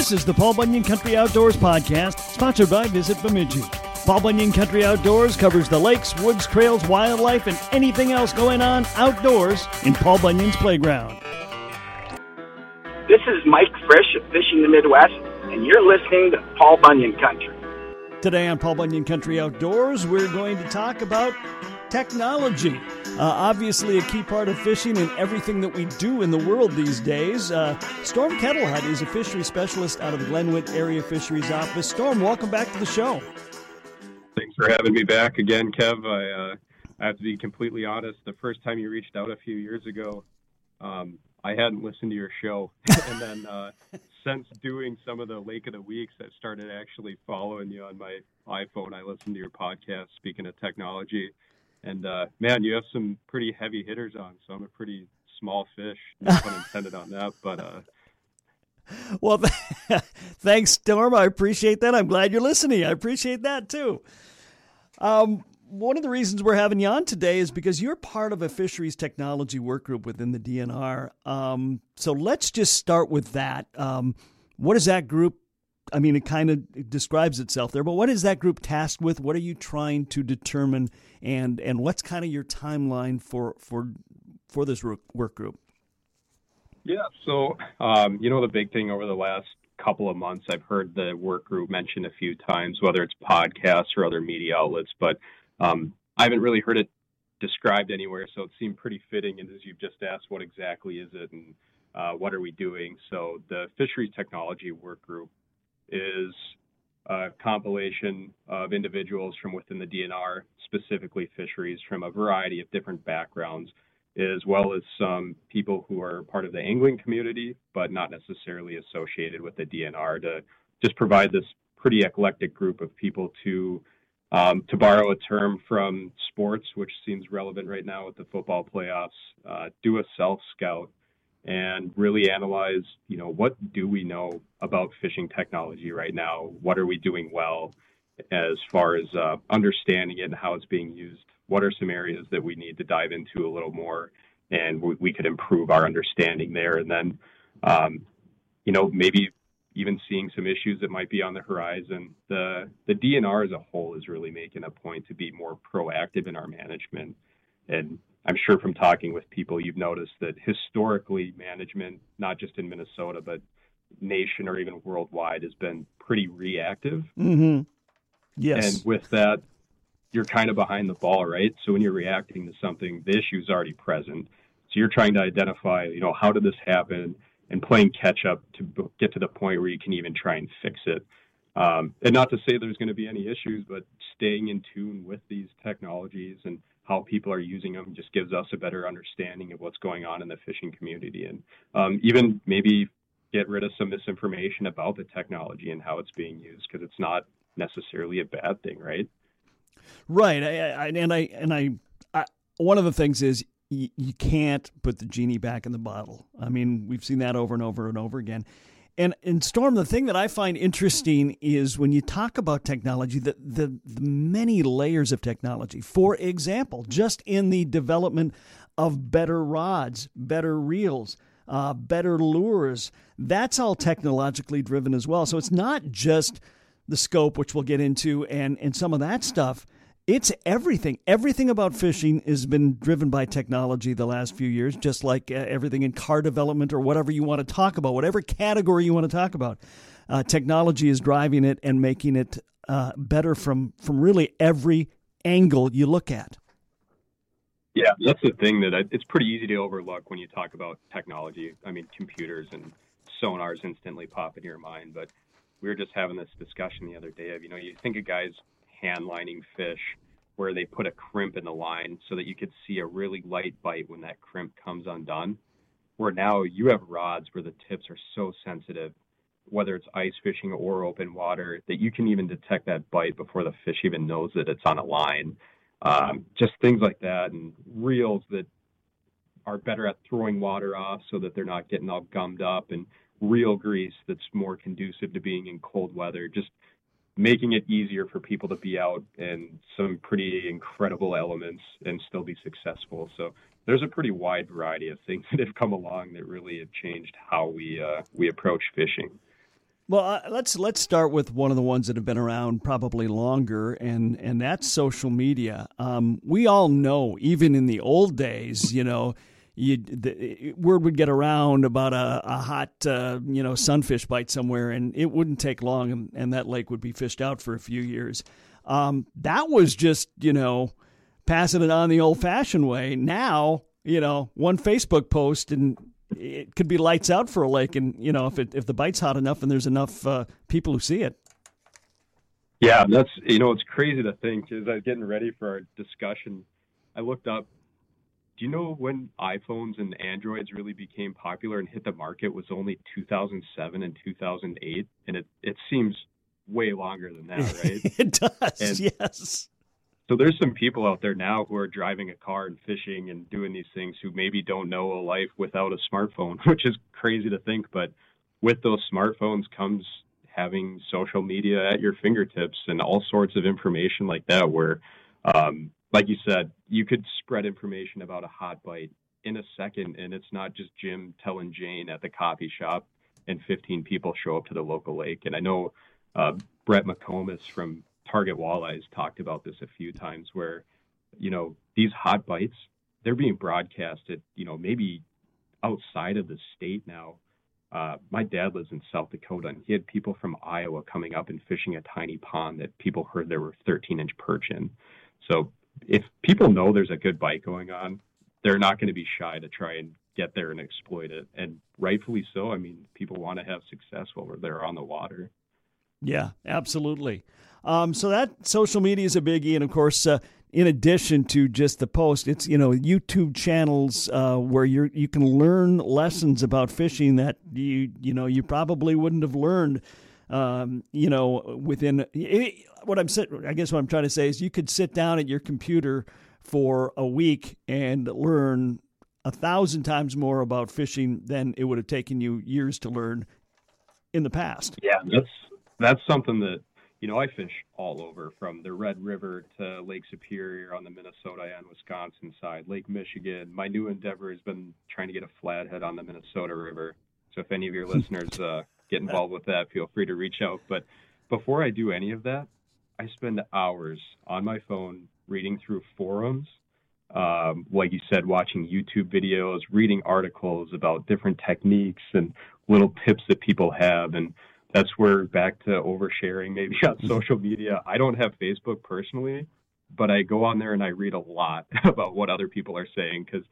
This is the Paul Bunyan Country Outdoors Podcast, sponsored by Visit Bemidji. Paul Bunyan Country Outdoors covers the lakes, woods, trails, wildlife, and anything else going on outdoors in Paul Bunyan's playground. This is Mike Frisch of Fishing the Midwest, and you're listening to Paul Bunyan Country. Today on Paul Bunyan Country Outdoors, we're going to talk about technology. Uh, obviously, a key part of fishing and everything that we do in the world these days. Uh, Storm Kettlehut is a fishery specialist out of the Glenwood Area Fisheries Office. Storm, welcome back to the show. Thanks for having me back again, Kev. I, uh, I have to be completely honest. The first time you reached out a few years ago, um, I hadn't listened to your show, and then uh, since doing some of the Lake of the Woods, I started actually following you on my iPhone. I listened to your podcast. Speaking of technology, and uh, man, you have some pretty heavy hitters on, so I'm a pretty small fish. No pun intended on that, but. Uh, well, thanks, Storm. I appreciate that. I'm glad you're listening. I appreciate that too. Um, one of the reasons we're having you on today is because you're part of a fisheries technology work group within the DNR. Um, so let's just start with that. Um, what is that group? I mean, it kind of describes itself there, but what is that group tasked with? What are you trying to determine, and and what's kind of your timeline for for for this work group? Yeah, so um, you know the big thing over the last couple of months, I've heard the work group mentioned a few times, whether it's podcasts or other media outlets, but um, I haven't really heard it described anywhere, so it seemed pretty fitting. And as you've just asked, what exactly is it and uh, what are we doing? So the Fisheries Technology Work Group is a compilation of individuals from within the DNR, specifically fisheries, from a variety of different backgrounds, as well as some people who are part of the angling community, but not necessarily associated with the DNR, to just provide this pretty eclectic group of people to um, to borrow a term from sports, which seems relevant right now with the football playoffs, uh, do a self scout and really analyze, you know, what do we know about fishing technology right now? What are we doing well as far as uh, understanding it and how it's being used? What are some areas that we need to dive into a little more and we, we could improve our understanding there? And then, um, you know, maybe even seeing some issues that might be on the horizon. The the DNR as a whole is really making a point to be more proactive in our management. And I'm sure from talking with people, you've noticed that historically management, not just in Minnesota, but nation or even worldwide, has been pretty reactive. Mm-hmm. Yes. And with that, you're kind of behind the ball, right? So when you're reacting to something, the issue is already present. So you're trying to identify, you know, how did this happen? and playing catch up to get to the point where you can even try and fix it. Um, and not to say there's going to be any issues, but staying in tune with these technologies and how people are using them just gives us a better understanding of what's going on in the fishing community and um, even maybe get rid of some misinformation about the technology and how it's being used because it's not necessarily a bad thing, right? Right. I, I, and I and I, I one of the things is you, you can't put the genie back in the bottle. I mean, we've seen that over and over and over again. And in Storm, the thing that I find interesting is when you talk about technology, the, the, the, many layers of technology. For example, just in the development of better rods, better reels, uh, better lures, that's all technologically driven as well. So it's not just the scope, which we'll get into, and, and some of that stuff. It's everything. Everything about fishing has been driven by technology the last few years, just like uh, everything in car development or whatever you want to talk about, whatever category you want to talk about. Uh, technology is driving it and making it uh, better from, from really every angle you look at. Yeah, that's the thing that I, it's pretty easy to overlook when you talk about technology. I mean, computers and sonars instantly pop into your mind, but we were just having this discussion the other day of, you know, you think of guys hand lining fish where they put a crimp in the line so that you could see a really light bite when that crimp comes undone. Where now you have rods where the tips are so sensitive, whether it's ice fishing or open water, that you can even detect that bite before the fish even knows that it's on a line. Um, just things like that, and reels that are better at throwing water off so that they're not getting all gummed up, and reel grease that's more conducive to being in cold weather. Just making it easier for people to be out in some pretty incredible elements and still be successful. So there's a pretty wide variety of things that have come along that really have changed how we uh, we approach fishing. Well, uh, let's let's start with one of the ones that have been around probably longer, and and that's social media. Um, we all know, even in the old days, you know, you the word would get around about a, a hot uh, you know sunfish bite somewhere, and it wouldn't take long, and, and that lake would be fished out for a few years. Um, that was just you know passing it on the old fashioned way. Now you know one Facebook post and it could be lights out for a lake, and you know if it, if the bite's hot enough and there's enough uh, people who see it. Yeah, that's you know it's crazy to think. As I was getting ready for our discussion, I looked up. Do you know when iPhones and Androids really became popular and hit the market was only 2007 and 2008, and it it seems way longer than that, right? it does. And yes. So there's some people out there now who are driving a car and fishing and doing these things who maybe don't know a life without a smartphone, which is crazy to think. But with those smartphones comes having social media at your fingertips and all sorts of information like that, where, um, like you said, you could spread information about a hot bite in a second, and it's not just Jim telling Jane at the coffee shop, and 15 people show up to the local lake. And I know uh, Brett McComas from Target Walleyes talked about this a few times where, you know, these hot bites, they're being broadcasted, you know, maybe outside of the state now. Uh, my dad lives in South Dakota, and he had people from Iowa coming up and fishing a tiny pond that people heard there were 13 inch perch in. So if people know there's a good bite going on, they're not going to be shy to try and get there and exploit it. And rightfully so. I mean, people want to have success while they're on the water. Yeah, absolutely. Um, so that social media is a biggie, and of course, uh, in addition to just the post, it's you know YouTube channels uh, where you you can learn lessons about fishing that you you know you probably wouldn't have learned. Um, you know, within it, what I'm I guess what I'm trying to say is you could sit down at your computer for a week and learn a thousand times more about fishing than it would have taken you years to learn in the past. Yeah, that's that's something that you know, I fish all over from the Red River to Lake Superior on the Minnesota and Wisconsin side, Lake Michigan. My new endeavor has been trying to get a flathead on the Minnesota River. So if any of your listeners uh, get involved with that, feel free to reach out. But before I do any of that, I spend hours on my phone reading through forums, um, like you said, watching YouTube videos, reading articles about different techniques and little tips that people have. And that's where back to oversharing maybe on mm-hmm. social media. I don't have Facebook personally, but I go on there and I read a lot about what other people are saying because,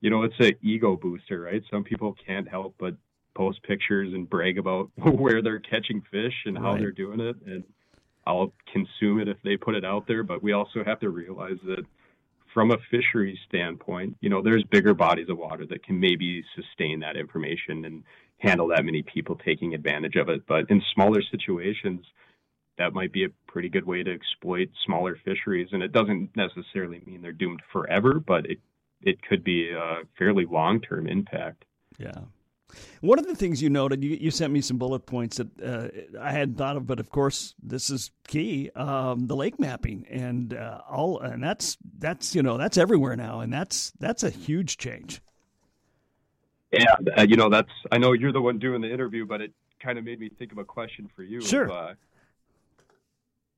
you know, it's an ego booster, right? Some people can't help but post pictures and brag about where they're catching fish and how right. they're doing it. And I'll consume it if they put it out there. But we also have to realize that from a fishery standpoint, you know, there's bigger bodies of water that can maybe sustain that information and handle that many people taking advantage of it. But in smaller situations, that might be a pretty good way to exploit smaller fisheries. And it doesn't necessarily mean they're doomed forever, but it it could be a fairly long term impact. Yeah. One of the things you noted, you, you sent me some bullet points that uh, I hadn't thought of, but of course this is key: um, the lake mapping, and uh, all, and that's that's you know that's everywhere now, and that's that's a huge change. Yeah, uh, you know that's. I know you're the one doing the interview, but it kind of made me think of a question for you. Sure. Uh,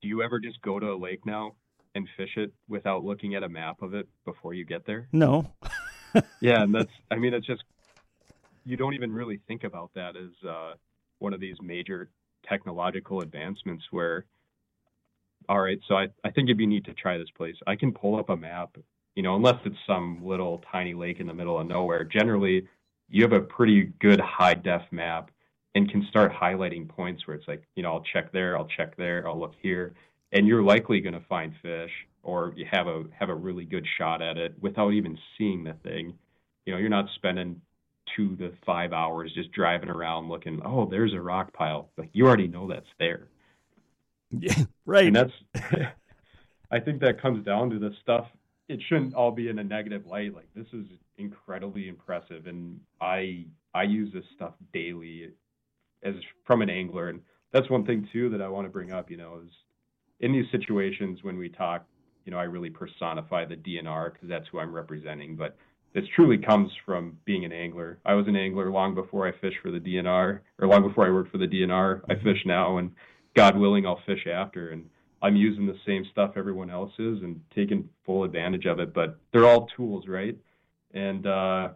do you ever just go to a lake now and fish it without looking at a map of it before you get there? No. yeah, and that's. I mean, it's just you don't even really think about that as uh, one of these major technological advancements where all right so I, I think if you need to try this place i can pull up a map you know unless it's some little tiny lake in the middle of nowhere generally you have a pretty good high def map and can start highlighting points where it's like, you know, I'll check there, I'll check there, I'll look here, and you're likely going to find fish or you have a have a really good shot at it without even seeing the thing. You know, you're not spending two to five hours just driving around looking, oh, there's a rock pile. Like you already know that's there. Yeah, right. And that's I think that comes down to the stuff it shouldn't all be in a negative light. Like this is incredibly impressive, and I I use this stuff daily as from an angler, and that's one thing too that I want to bring up. You know, is in these situations when we talk, you know, I really personify the DNR because that's who I'm representing. But this truly comes from being an angler. I was an angler long before I fished for the DNR, or long before I worked for the DNR. I fish now, and God willing, I'll fish after. And I'm using the same stuff everyone else is and taking full advantage of it. But they're all tools, right? And uh,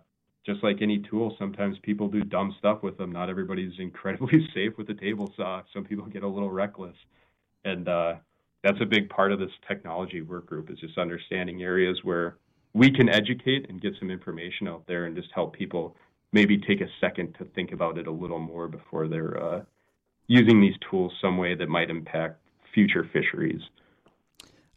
just like any tool, sometimes people do dumb stuff with them. Not everybody's incredibly safe with a table saw. Some people get a little reckless, and uh, that's a big part of this technology work group is just understanding areas where we can educate and get some information out there and just help people maybe take a second to think about it a little more before they're uh, using these tools some way that might impact future fisheries.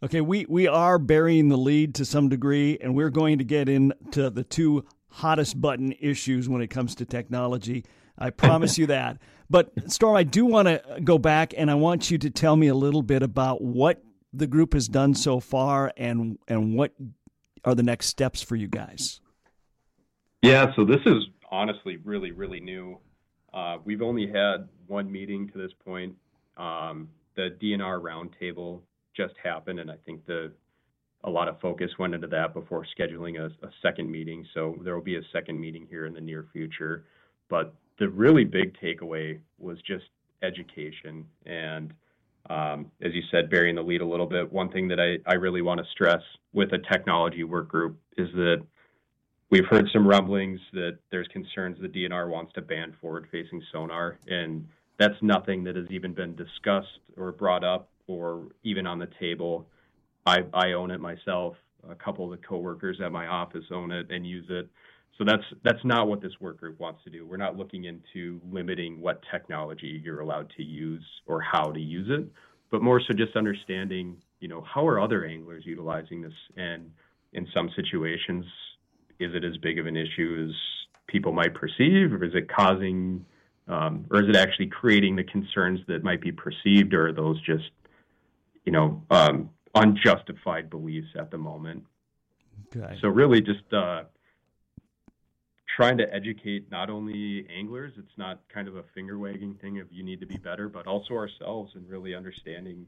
Okay, we, we are burying the lead to some degree, and we're going to get into the two hottest button issues when it comes to technology. I promise you that. But Storm, I do want to go back and I want you to tell me a little bit about what the group has done so far and and what are the next steps for you guys. Yeah, so this is honestly really really new. Uh, we've only had one meeting to this point. Um, the DNR roundtable just happened, and I think the a lot of focus went into that before scheduling a, a second meeting. So there will be a second meeting here in the near future. But the really big takeaway was just education. And um, as you said, burying the lead a little bit, one thing that I, really want to stress with a technology work group is that we've heard some rumblings that there's concerns the DNR wants to ban forward facing sonar. And that's nothing that has even been discussed or brought up or even on the table. I, I own it myself. A couple of the coworkers at my office own it and use it. So that's that's not what this work group wants to do. We're not looking into limiting what technology you're allowed to use or how to use it, but more so just understanding, you know, how are other anglers utilizing this and in some situations is it as big of an issue as people might perceive or is it causing um, or is it actually creating the concerns that might be perceived or are those just you know um, unjustified beliefs at the moment. Okay. So really, just uh, trying to educate not only anglers. It's not kind of a finger wagging thing of you need to be better, but also ourselves and really understanding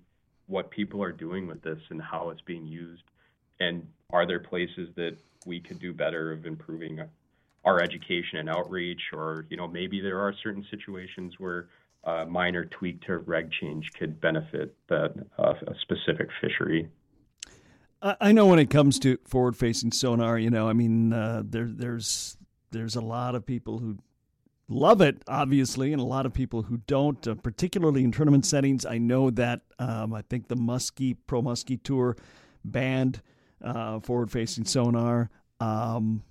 what people are doing with this and how it's being used, and are there places that we could do better of improving our education and outreach, or you know maybe there are certain situations where a minor tweak to reg change could benefit that uh, a specific fishery. I know when it comes to forward-facing sonar, you know, I mean, uh, there, there's there's a lot of people who love it, obviously, and a lot of people who don't, uh, particularly in tournament settings. I know that um, I think the Muskie Pro Muskie Tour banned uh, forward-facing sonar. Um,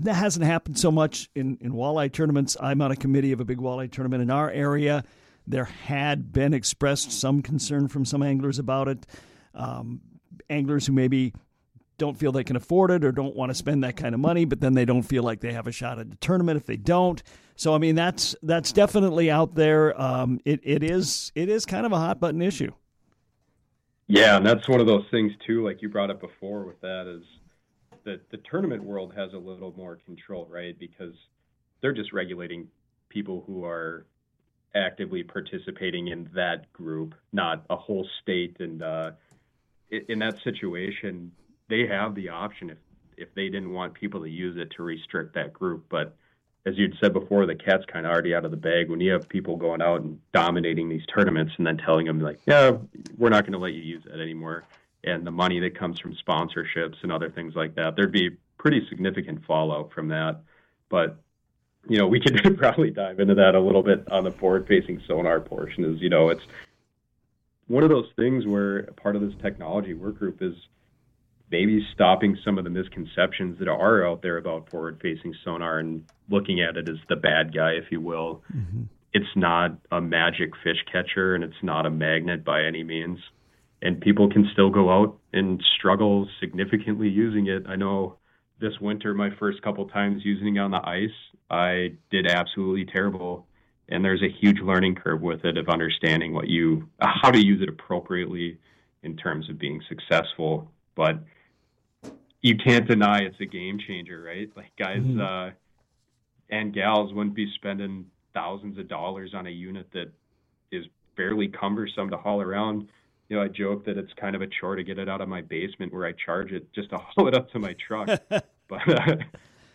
that hasn't happened so much in, in walleye tournaments. I'm on a committee of a big walleye tournament in our area. There had been expressed some concern from some anglers about it. Um, anglers who maybe don't feel they can afford it or don't want to spend that kind of money, but then they don't feel like they have a shot at the tournament if they don't. So I mean that's that's definitely out there. Um, it it is it is kind of a hot button issue. Yeah, and that's one of those things too. Like you brought up before with that is the the tournament world has a little more control, right? Because they're just regulating people who are actively participating in that group, not a whole state. And uh, in that situation, they have the option if if they didn't want people to use it to restrict that group. But as you'd said before, the cat's kind of already out of the bag when you have people going out and dominating these tournaments and then telling them like, yeah, we're not going to let you use it anymore and the money that comes from sponsorships and other things like that. There'd be pretty significant fallout from that. But you know, we could probably dive into that a little bit on the forward-facing sonar portion. Is you know, it's one of those things where part of this technology work group is maybe stopping some of the misconceptions that are out there about forward-facing sonar and looking at it as the bad guy, if you will. Mm-hmm. It's not a magic fish catcher, and it's not a magnet by any means and people can still go out and struggle significantly using it. I know this winter, my first couple times using it on the ice, I did absolutely terrible. And there's a huge learning curve with it of understanding what you, how to use it appropriately in terms of being successful. But you can't deny it's a game changer, right? Like guys mm-hmm. uh, and gals wouldn't be spending thousands of dollars on a unit that is fairly cumbersome to haul around you know, I joke that it's kind of a chore to get it out of my basement where I charge it just to haul it up to my truck. but uh,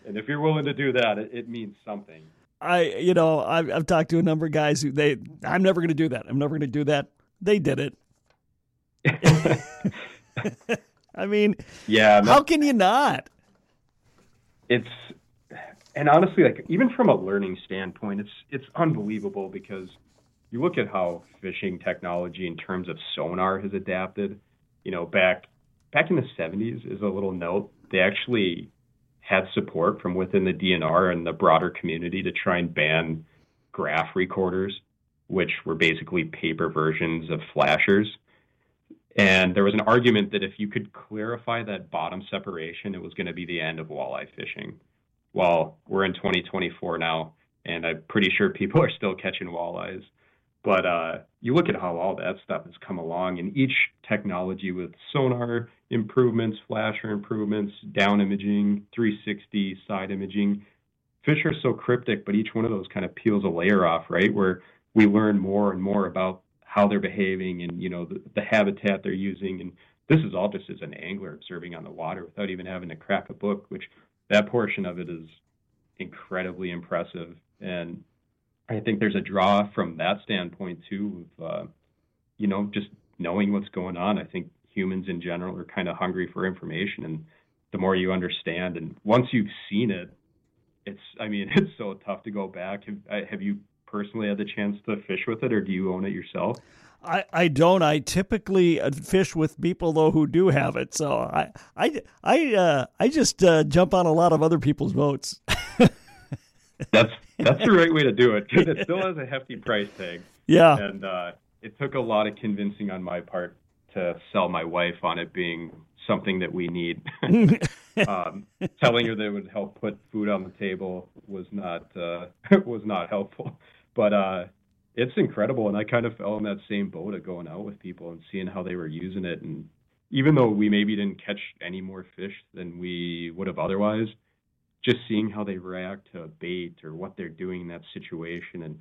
and if you're willing to do that, it, it means something. I, you know, I've, I've talked to a number of guys who they, I'm never going to do that. I'm never going to do that. They did it. I mean, yeah. How can you not? It's and honestly, like even from a learning standpoint, it's it's unbelievable because you look at how fishing technology in terms of sonar has adapted. You know, back back in the 70s, is a little note, they actually had support from within the DNR and the broader community to try and ban graph recorders, which were basically paper versions of flashers. And there was an argument that if you could clarify that bottom separation, it was going to be the end of walleye fishing. Well, we're in 2024 now, and I'm pretty sure people are still catching walleyes. But uh, you look at how all that stuff has come along, and each technology with sonar improvements, flasher improvements, down imaging, 360 side imaging. Fish are so cryptic, but each one of those kind of peels a layer off, right? Where we learn more and more about how they're behaving and you know the, the habitat they're using. And this is all just as an angler observing on the water without even having to crack a book which that portion of it is incredibly impressive. And i think there's a draw from that standpoint too of uh, you know just knowing what's going on. I think humans in general are kind of hungry for information and the more you understand and once you've seen it it's i mean it's so tough to go back. Have, have you personally had the chance to fish with it, or do you own it yourself? I, I don't. I typically uh, fish with people though who do have it. So I I I uh, I just uh, jump on a lot of other people's boats. that's that's the right way to do it because it still has a hefty price tag. Yeah, and uh, it took a lot of convincing on my part to sell my wife on it being something that we need. um, telling her that it would help put food on the table was not uh, was not helpful. But uh, it's incredible, and I kind of fell in that same boat of going out with people and seeing how they were using it. And even though we maybe didn't catch any more fish than we would have otherwise, just seeing how they react to bait or what they're doing in that situation, and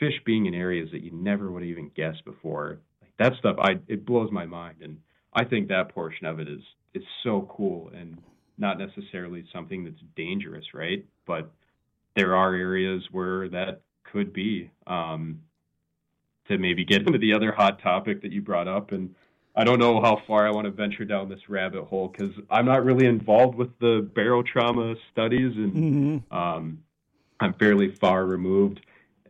fish being in areas that you never would even guess before, like that stuff, I it blows my mind. And I think that portion of it is is so cool and not necessarily something that's dangerous, right? But there are areas where that could be. Um, to maybe get into the other hot topic that you brought up, and I don't know how far I want to venture down this rabbit hole because I'm not really involved with the barotrauma studies, and mm-hmm. um, I'm fairly far removed.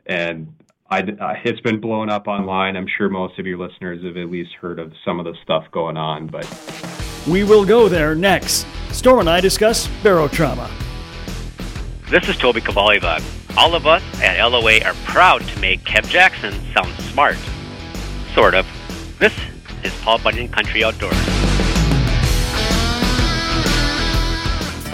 And I, uh, it's been blown up online. I'm sure most of your listeners have at least heard of some of the stuff going on, but we will go there next. Storm and I discuss barotrauma. This is Toby Kavalivag. All of us at LOA are proud to make Kev Jackson sound smart. Sort of. This is Paul Bunyan Country Outdoors.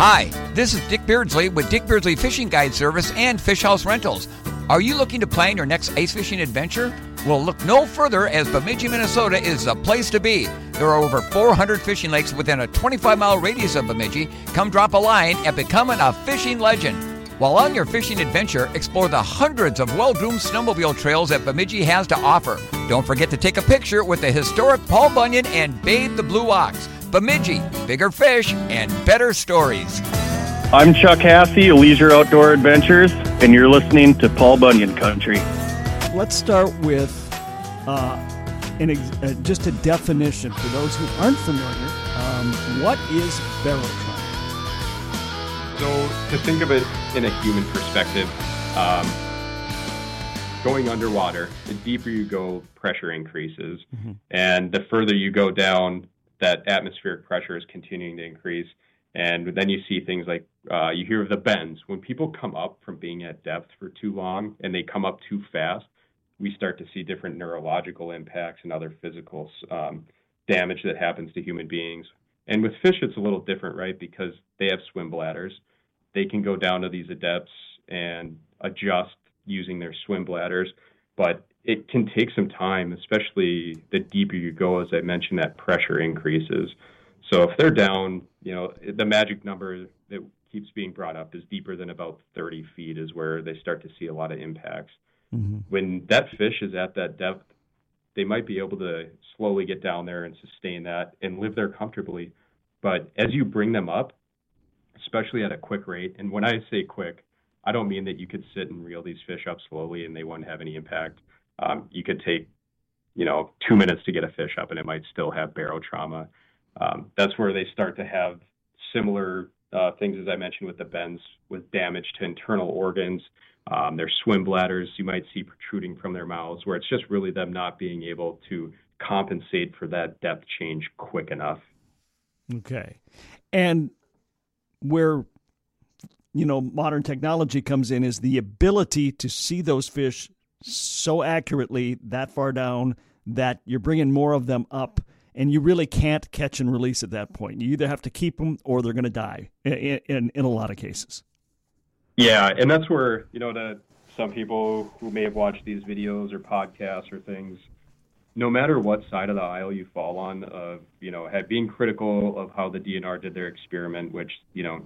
Hi, this is Dick Beardsley with Dick Beardsley Fishing Guide Service and Fish House Rentals. Are you looking to plan your next ice fishing adventure? Well, look no further as Bemidji, Minnesota is the place to be. There are over 400 fishing lakes within a 25 mile radius of Bemidji. Come drop a line and become a fishing legend. While on your fishing adventure, explore the hundreds of well groomed snowmobile trails that Bemidji has to offer. Don't forget to take a picture with the historic Paul Bunyan and Babe the Blue Ox. Bemidji, bigger fish and better stories. I'm Chuck Hassey, Leisure Outdoor Adventures, and you're listening to Paul Bunyan Country. Let's start with uh, an ex- uh, just a definition for those who aren't familiar. Um, what is barotrauma? So to think of it in a human perspective, um, going underwater, the deeper you go, pressure increases, mm-hmm. and the further you go down, that atmospheric pressure is continuing to increase. And then you see things like uh, you hear of the bends. When people come up from being at depth for too long and they come up too fast, we start to see different neurological impacts and other physical um, damage that happens to human beings. And with fish, it's a little different, right? Because they have swim bladders they can go down to these adepts and adjust using their swim bladders. But it can take some time, especially the deeper you go. As I mentioned, that pressure increases. So if they're down, you know, the magic number that keeps being brought up is deeper than about 30 feet is where they start to see a lot of impacts. Mm-hmm. When that fish is at that depth, they might be able to slowly get down there and sustain that and live there comfortably. But as you bring them up, especially at a quick rate. And when I say quick, I don't mean that you could sit and reel these fish up slowly and they wouldn't have any impact. Um, you could take, you know, two minutes to get a fish up and it might still have barotrauma. Um, that's where they start to have similar uh, things as I mentioned with the bends, with damage to internal organs. Um, their swim bladders you might see protruding from their mouths, where it's just really them not being able to compensate for that depth change quick enough. Okay. And where you know modern technology comes in is the ability to see those fish so accurately that far down that you're bringing more of them up and you really can't catch and release at that point. You either have to keep them or they're going to die in, in, in a lot of cases. Yeah, and that's where you know to some people who may have watched these videos or podcasts or things, no matter what side of the aisle you fall on, of you know, being critical of how the DNR did their experiment, which you know,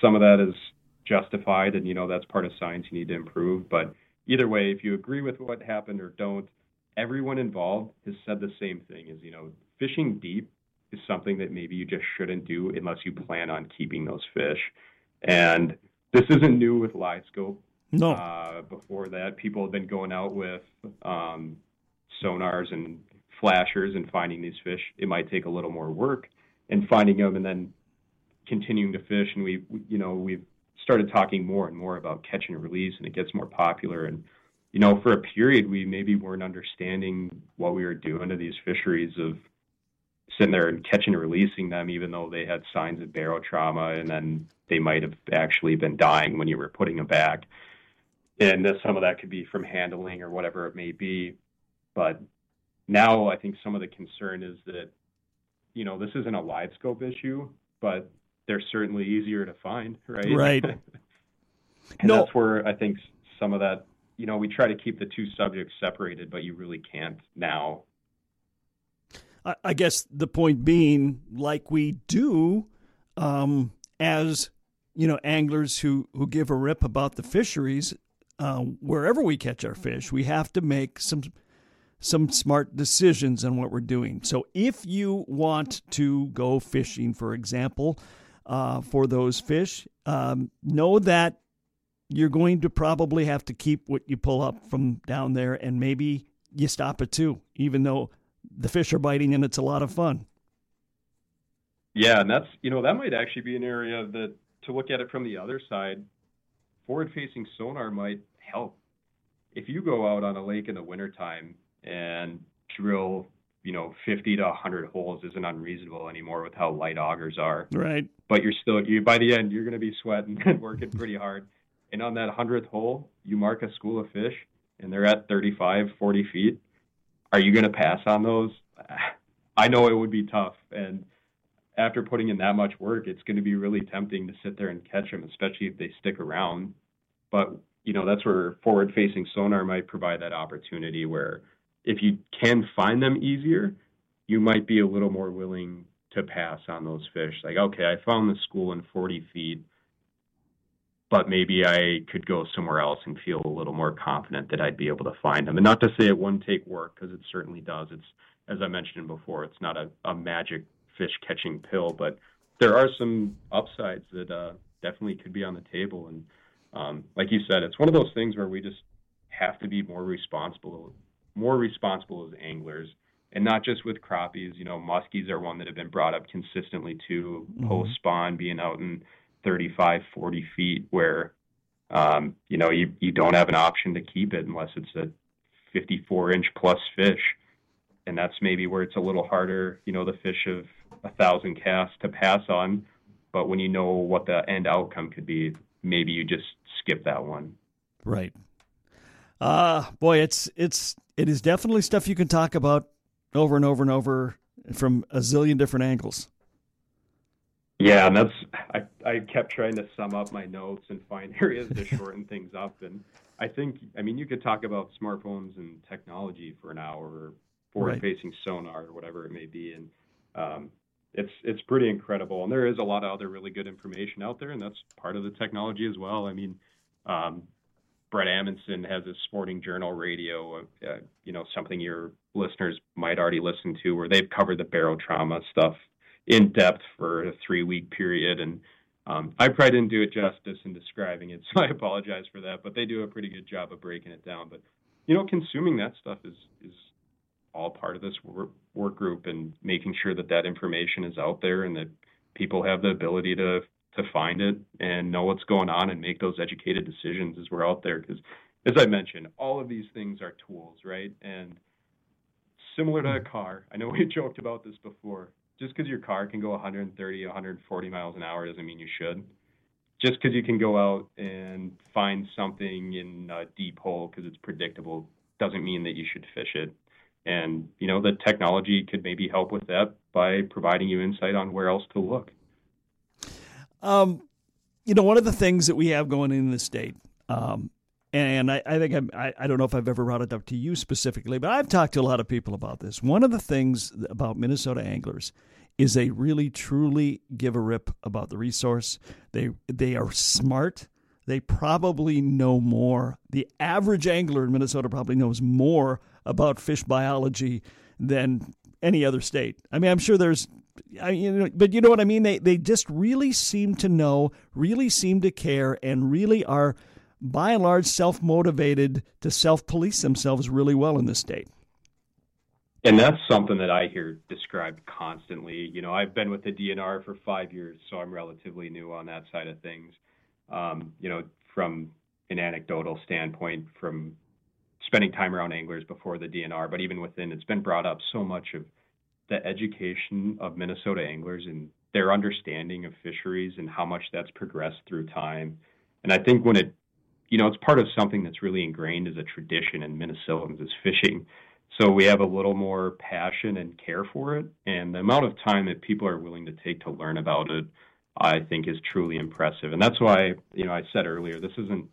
some of that is justified, and you know that's part of science you need to improve. But either way, if you agree with what happened or don't, everyone involved has said the same thing: is you know, fishing deep is something that maybe you just shouldn't do unless you plan on keeping those fish, and this isn't new with LiveScope. No. Uh, before that, people have been going out with um, sonars and flashers and finding these fish. It might take a little more work and finding them and then continuing to fish. And we, you know, we've started talking more and more about catch and release, and it gets more popular. And you know, for a period, we maybe weren't understanding what we were doing to these fisheries of sitting there and catching and releasing them, even though they had signs of barotrauma, and then they might have actually been dying when you were putting them back. And some of that could be from handling or whatever it may be. But now I think some of the concern is that, you know, this isn't a live scope issue, but they're certainly easier to find, right? Right. and No. that's where I think some of that, you know, we try to keep the two subjects separated, but you really can't now. I, I guess the point being, like we do, um, as you know, anglers who who give a rip about the fisheries, uh, wherever we catch our fish, we have to make some some smart decisions on what we're doing. So, if you want to go fishing, for example, uh, for those fish, um, know that you're going to probably have to keep what you pull up from down there, and maybe you stop it too, even though the fish are biting and it's a lot of fun. Yeah, and that's you know that might actually be an area that to look at it from the other side, forward-facing sonar might help. If you go out on a lake in the wintertime and drill, you know, 50 to 100 holes isn't unreasonable anymore with how light augers are. Right. But you're still you by the end you're going to be sweating and working pretty hard. And on that 100th hole, you mark a school of fish and they're at 35, 40 feet. Are you going to pass on those? I know it would be tough and after putting in that much work, it's going to be really tempting to sit there and catch them, especially if they stick around. But you know, that's where forward-facing sonar might provide that opportunity where if you can find them easier, you might be a little more willing to pass on those fish. Like, okay, I found the school in 40 feet, but maybe I could go somewhere else and feel a little more confident that I'd be able to find them. And not to say it wouldn't take work, because it certainly does. It's, as I mentioned before, it's not a, a magic fish catching pill, but there are some upsides that uh, definitely could be on the table. And um, like you said, it's one of those things where we just have to be more responsible, more responsible as anglers, and not just with crappies. You know, muskies are one that have been brought up consistently too, Mhm. post spawn being out in 35, 40 feet, where um, you know you you don't have an option to keep it unless it's a 54 inch plus fish and that's maybe where it's a little harder, you know, the fish of a thousand casts to pass on. But when you know what the end outcome could be, maybe you just skip that one. Right. Uh boy, it's it's it is definitely stuff you can talk about over and over and over from a zillion different angles. Yeah, and that's I, I kept trying to sum up my notes and find areas to shorten things up. And I think I mean you could talk about smartphones and technology for an hour or forward facing sonar or whatever it may be. And um, it's it's pretty incredible. And there is a lot of other really good information out there, and that's part of the technology as well. I mean, um, Brett Amundsen has a sporting journal radio, uh, you know, something your listeners might already listen to, where they've covered the barotrauma stuff in depth for a three week period. And Um, I probably didn't do it justice in describing it, so I apologize for that. But they do a pretty good job of breaking it down. But you know, consuming that stuff is is all part of this work group and making sure that that information is out there and that people have the ability to to find it and know what's going on and make those educated decisions as we're out there. Because as I mentioned, all of these things are tools, right? And similar to a car, I know we joked about this before just because your car can go 130, 140 miles an hour doesn't mean you should. Just because you can go out and find something in a deep hole because it's predictable doesn't mean that you should fish it. And you know the technology could maybe help with that by providing you insight on where else to look. Um, you know, one of the things that we have going in the state, um, and I, I think I'm, I, I don't know if I've ever brought it up to you specifically, but I've talked to a lot of people about this. One of the things about Minnesota anglers is they really truly give a rip about the resource. They they are smart. They probably know more. The average angler in Minnesota probably knows more about fish biology than any other state. I mean, I'm sure there's I, you know, but you know what I mean. They they just really seem to know, really seem to care, and really are, by and large, self motivated to self police themselves really well in this state. And that's something that I hear described constantly. You know, I've been with the DNR for five years, so I'm relatively new on that side of things. Um, you know, from an anecdotal standpoint, from spending time around anglers before the DNR, but even within, it's been brought up so much of the education of Minnesota anglers and their understanding of fisheries and how much that's progressed through time. And I think when it, you know, it's part of something that's really ingrained as a tradition in Minnesotans is fishing. So we have a little more passion and care for it. And the amount of time that people are willing to take to learn about it, I think is truly impressive. And that's why, you know, I said earlier, this isn't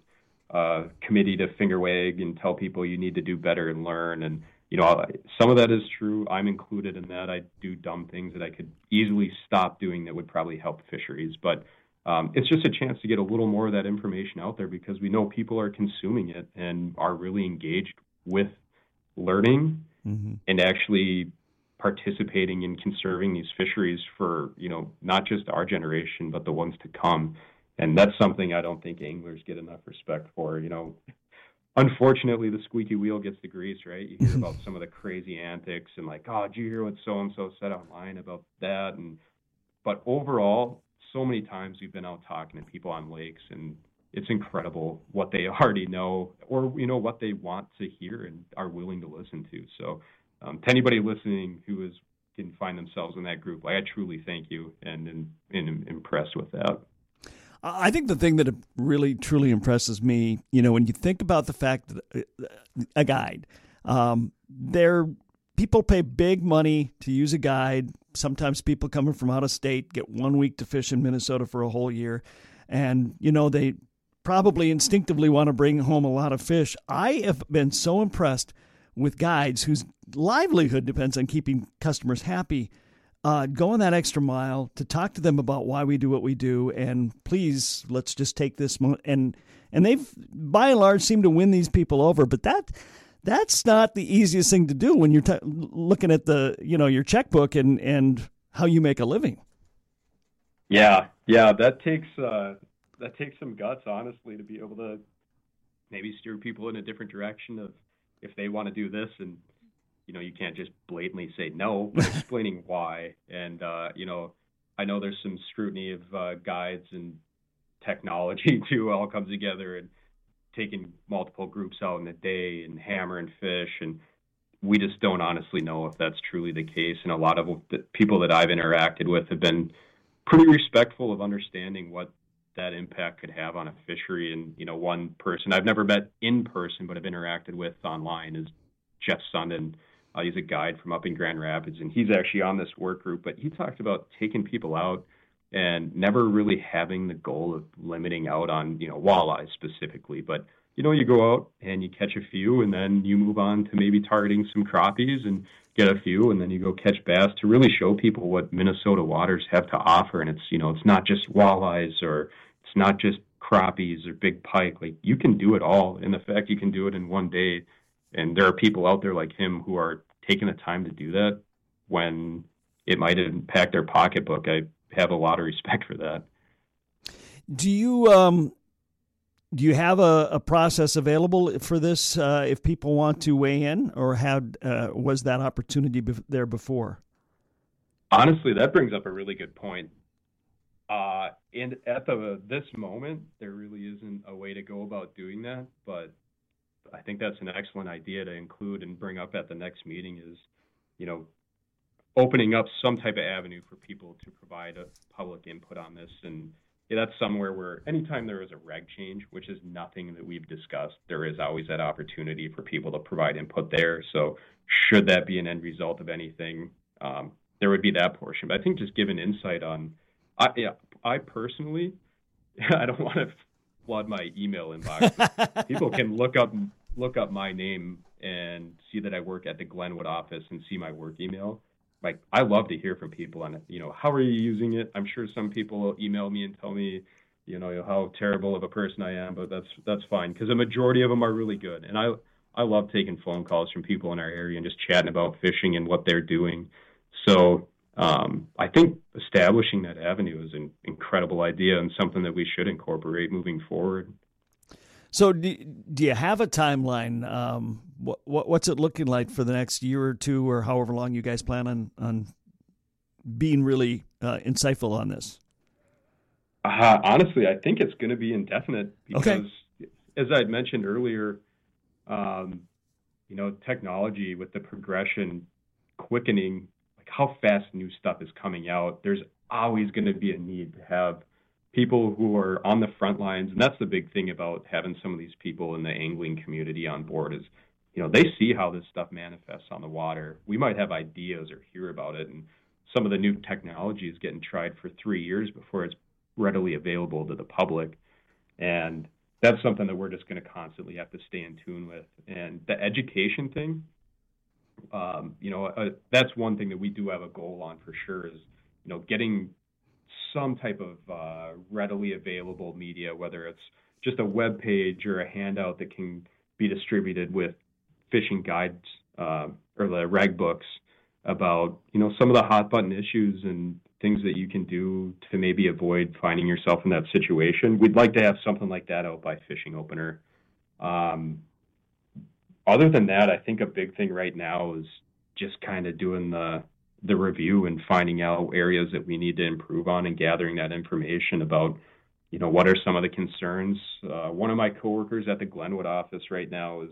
a committee to finger wag and tell people you need to do better and learn. And, you know, some of that is true. I'm included in that. I do dumb things that I could easily stop doing that would probably help fisheries. But um, it's just a chance to get a little more of that information out there because we know people are consuming it and are really engaged with learning mm-hmm. and actually participating in conserving these fisheries for you know not just our generation but the ones to come and that's something i don't think anglers get enough respect for you know unfortunately the squeaky wheel gets the grease right? You hear about some of the crazy antics and like oh did you hear what so and so said online about that? And but overall so many times we've been out talking to people on lakes and it's incredible what they already know or you know what they want to hear and are willing to listen to. So um, to anybody listening who is can find themselves in that group like i truly thank you and and, and impressed with that I think the thing that really truly impresses me, you know, when you think about the fact that uh, a guide, um, there people pay big money to use a guide. Sometimes people coming from out of state get one week to fish in Minnesota for a whole year, and you know they probably instinctively want to bring home a lot of fish. I have been so impressed with guides whose livelihood depends on keeping customers happy. Uh, going that extra mile to talk to them about why we do what we do, and please let's just take this moment and and they've by and large seem to win these people over. But that that's not the easiest thing to do when you're t- looking at the you know your checkbook and and how you make a living. Yeah, yeah, that takes uh, that takes some guts, honestly, to be able to maybe steer people in a different direction of if they want to do this and you know you can't just blatantly say no but explaining why and uh, you know i know there's some scrutiny of uh, guides and technology too all comes together and taking multiple groups out in a day and hammer and fish and we just don't honestly know if that's truly the case and a lot of the people that i've interacted with have been pretty respectful of understanding what that impact could have on a fishery. And you know, one person I've never met in person, but have interacted with online is Jeff Sundin. Uh, he's a guide from up in Grand Rapids, and he's actually on this work group. But he talked about taking people out and never really having the goal of limiting out on you know walleyes specifically, but you know, you go out and you catch a few, and then you move on to maybe targeting some crappies and get a few, and then you go catch bass to really show people what Minnesota waters have to offer. And it's you know, it's not just walleyes or it's not just crappies or big pike. Like you can do it all, and the fact you can do it in one day, and there are people out there like him who are taking the time to do that when it might impact their pocketbook. I have a lot of respect for that. Do you um, do you have a, a process available for this uh, if people want to weigh in, or had uh, was that opportunity bef- there before? Honestly, that brings up a really good point. Uh, and at the this moment, there really isn't a way to go about doing that. But I think that's an excellent idea to include and bring up at the next meeting. Is you know opening up some type of avenue for people to provide a public input on this and that's somewhere where anytime there is a reg change, which is nothing that we've discussed, there is always that opportunity for people to provide input there. So should that be an end result of anything, um, there would be that portion. But I think just giving insight on, I, yeah, I personally, I don't want to flood my email inbox. people can look up look up my name and see that I work at the Glenwood office and see my work email like I love to hear from people on. You know, how are you using it? I'm sure some people will email me and tell me, you know, how terrible of a person I am, but that's that's fine because a majority of them are really good. And I I love taking phone calls from people in our area and just chatting about fishing and what they're doing. So um, I think establishing that avenue is an incredible idea and something that we should incorporate moving forward. So, do, do you have a timeline? Um, what, what, what's it looking like for the next year or two, or however long you guys plan on on being really uh, insightful on this? Uh, honestly, I think it's going to be indefinite because, okay. as I mentioned earlier, um, you know, technology with the progression quickening, how fast new stuff is coming out. There's always going to be a need to have people who are on the front lines, and that's the big thing about having some of these people in the angling community on board is, you know, they see how this stuff manifests on the water. We might have ideas or hear about it, and some of the new technology is getting tried for three years before it's readily available to the public, and that's something that we're just going to constantly have to stay in tune with. And the education thing, um, you know, uh, that's one thing that we do have a goal on for sure is, you know, getting some type of uh, readily available media, whether it's just a web page or a handout that can be distributed with fishing guides uh, or the reg books about you know some of the hot button issues and things that you can do to maybe avoid finding yourself in that situation. We'd like to have something like that out by Fishing Opener. Um, other than that, I think a big thing right now is just kind of doing the the review and finding out areas that we need to improve on and gathering that information about you know what are some of the concerns. Uh, one of my coworkers at the glenwood office right now is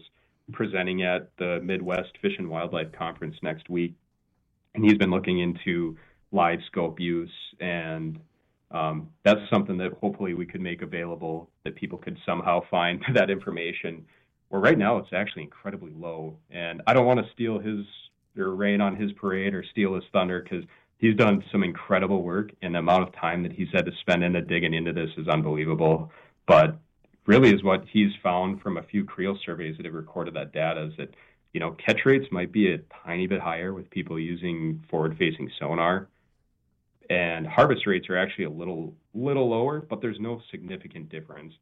presenting at the midwest fish and wildlife conference next week and he's been looking into live scope use and um, that's something that hopefully we could make available that people could somehow find that information where right now it's actually incredibly low and i don't want to steal his or rain on his parade or steal his thunder because he's done some incredible work and the amount of time that he's had to spend into digging into this is unbelievable. But really is what he's found from a few creel surveys that have recorded that data is that, you know, catch rates might be a tiny bit higher with people using forward facing sonar. And harvest rates are actually a little little lower, but there's no significant difference.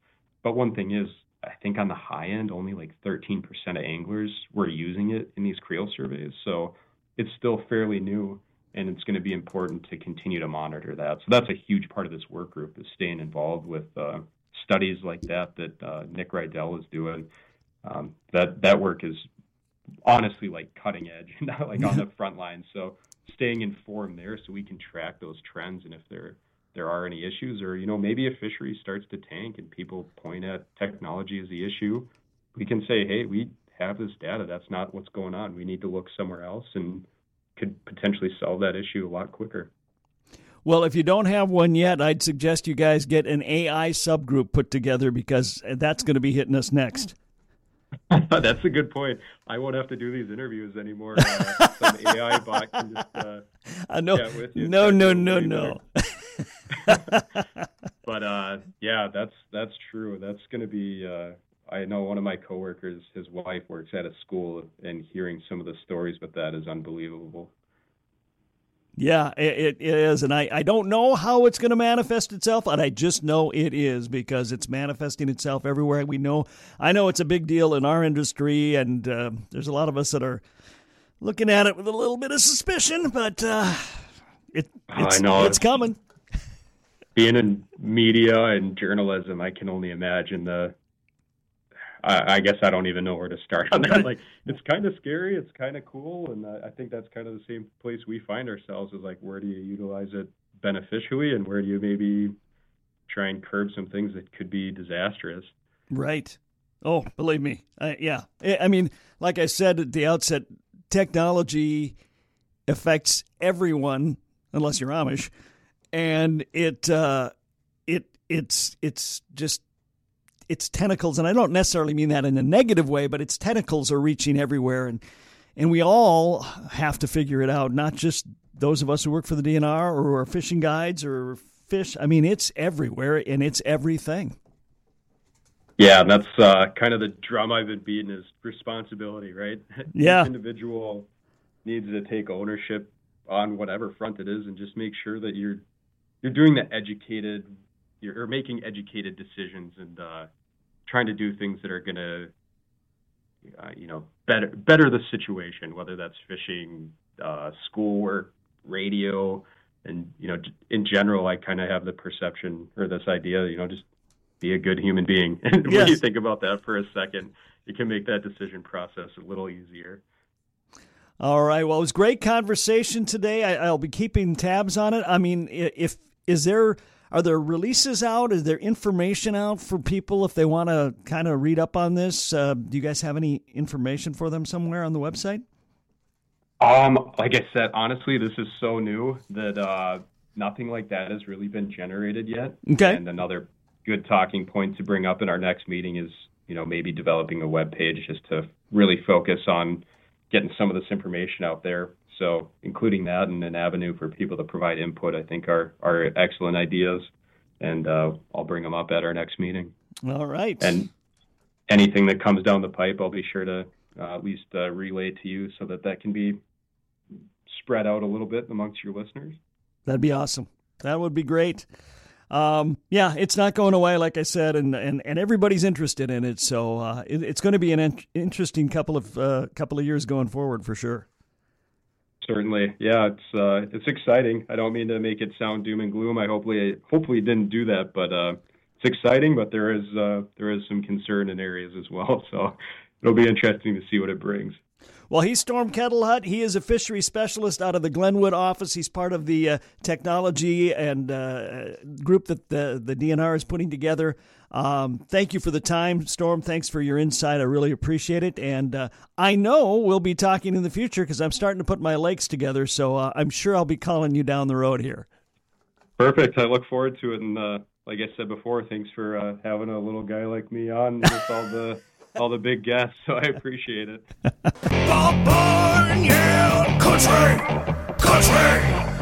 But one thing is I think on the high end, only like 13% of anglers were using it in these creel surveys. So it's still fairly new, and it's going to be important to continue to monitor that. So that's a huge part of this work group is staying involved with uh, studies like that that uh, Nick Rydell is doing. Um, that that work is honestly like cutting edge, not like on the front line. So staying informed there, so we can track those trends, and if they're there are any issues, or you know maybe a fishery starts to tank and people point at technology as the issue, we can say, hey, we have this data. That's not what's going on. We need to look somewhere else and could potentially solve that issue a lot quicker. Well, if you don't have one yet, I'd suggest you guys get an AI subgroup put together because that's going to be hitting us next. That's a good point. I won't have to do these interviews anymore. Uh, some AI bot can just uh, uh, no, no, no, no, no, but uh, yeah, that's that's true. That's going to be. Uh, I know one of my coworkers, his wife works at a school, and hearing some of the stories about that is unbelievable. Yeah, it, it is. And I, I don't know how it's going to manifest itself, but I just know it is because it's manifesting itself everywhere. We know, I know it's a big deal in our industry, and uh, there's a lot of us that are looking at it with a little bit of suspicion, but uh, it, it's, I know. it's coming being in media and journalism, I can only imagine the. I, I guess I don't even know where to start on that. Like, it's kind of scary. It's kind of cool, and I think that's kind of the same place we find ourselves. Is like, where do you utilize it beneficially, and where do you maybe try and curb some things that could be disastrous? Right. Oh, believe me. I, yeah. I mean, like I said at the outset, technology affects everyone unless you're Amish, and it uh, it it's it's just its tentacles, and I don't necessarily mean that in a negative way, but its tentacles are reaching everywhere, and and we all have to figure it out. Not just those of us who work for the DNR or are fishing guides or fish. I mean, it's everywhere, and it's everything. Yeah, that's uh, kind of the drum I've been beating is responsibility, right? Yeah. Each individual needs to take ownership on whatever front it is and just make sure that you're you're doing the educated you're making educated decisions and uh, trying to do things that are going to uh, you know better better the situation whether that's fishing uh, schoolwork radio and you know in general i kind of have the perception or this idea you know just be a good human being and Yes. when you think about that for a second it can make that decision process a little easier All right. Well, it was great conversation today. I, I'll be keeping tabs on it. I mean, if is there are there releases out? Is there information out for people if they want to kind of read up on this? Uh, do you guys have any information for them somewhere on the website? Um, like I said, honestly, this is so new that uh, nothing like that has really been generated yet. Okay. And another good talking point to bring up in our next meeting is, you know, maybe developing a web page just to really focus on getting some of this information out there. So including that and an avenue for people to provide input, I think are are excellent ideas, and uh, I'll bring them up at our next meeting. All right. And anything that comes down the pipe, I'll be sure to uh, at least uh, relay to you so that that can be spread out a little bit amongst your listeners. That'd be awesome. That would be great. Um, yeah, it's not going away, like I said, and, and, and everybody's interested in it. So uh, it, it's going to be an in- interesting couple of uh, couple of years going forward for sure. Certainly, yeah, it's uh, it's exciting. I don't mean to make it sound doom and gloom. I hopefully hopefully didn't do that, but uh, it's exciting. But there is uh, there is some concern in areas as well. So it'll be interesting to see what it brings. Well, he's Storm Kettlehut. He is a fishery specialist out of the Glenwood office. He's part of the uh, technology and uh, group that the, the DNR is putting together. Um, thank you for the time, Storm. Thanks for your insight. I really appreciate it. And uh, I know we'll be talking in the future because I'm starting to put my lakes together. So uh, I'm sure I'll be calling you down the road here. Perfect. I look forward to it. And uh, like I said before, thanks for uh, having a little guy like me on with all the all the big guests, so I appreciate it. Yeah, country, country.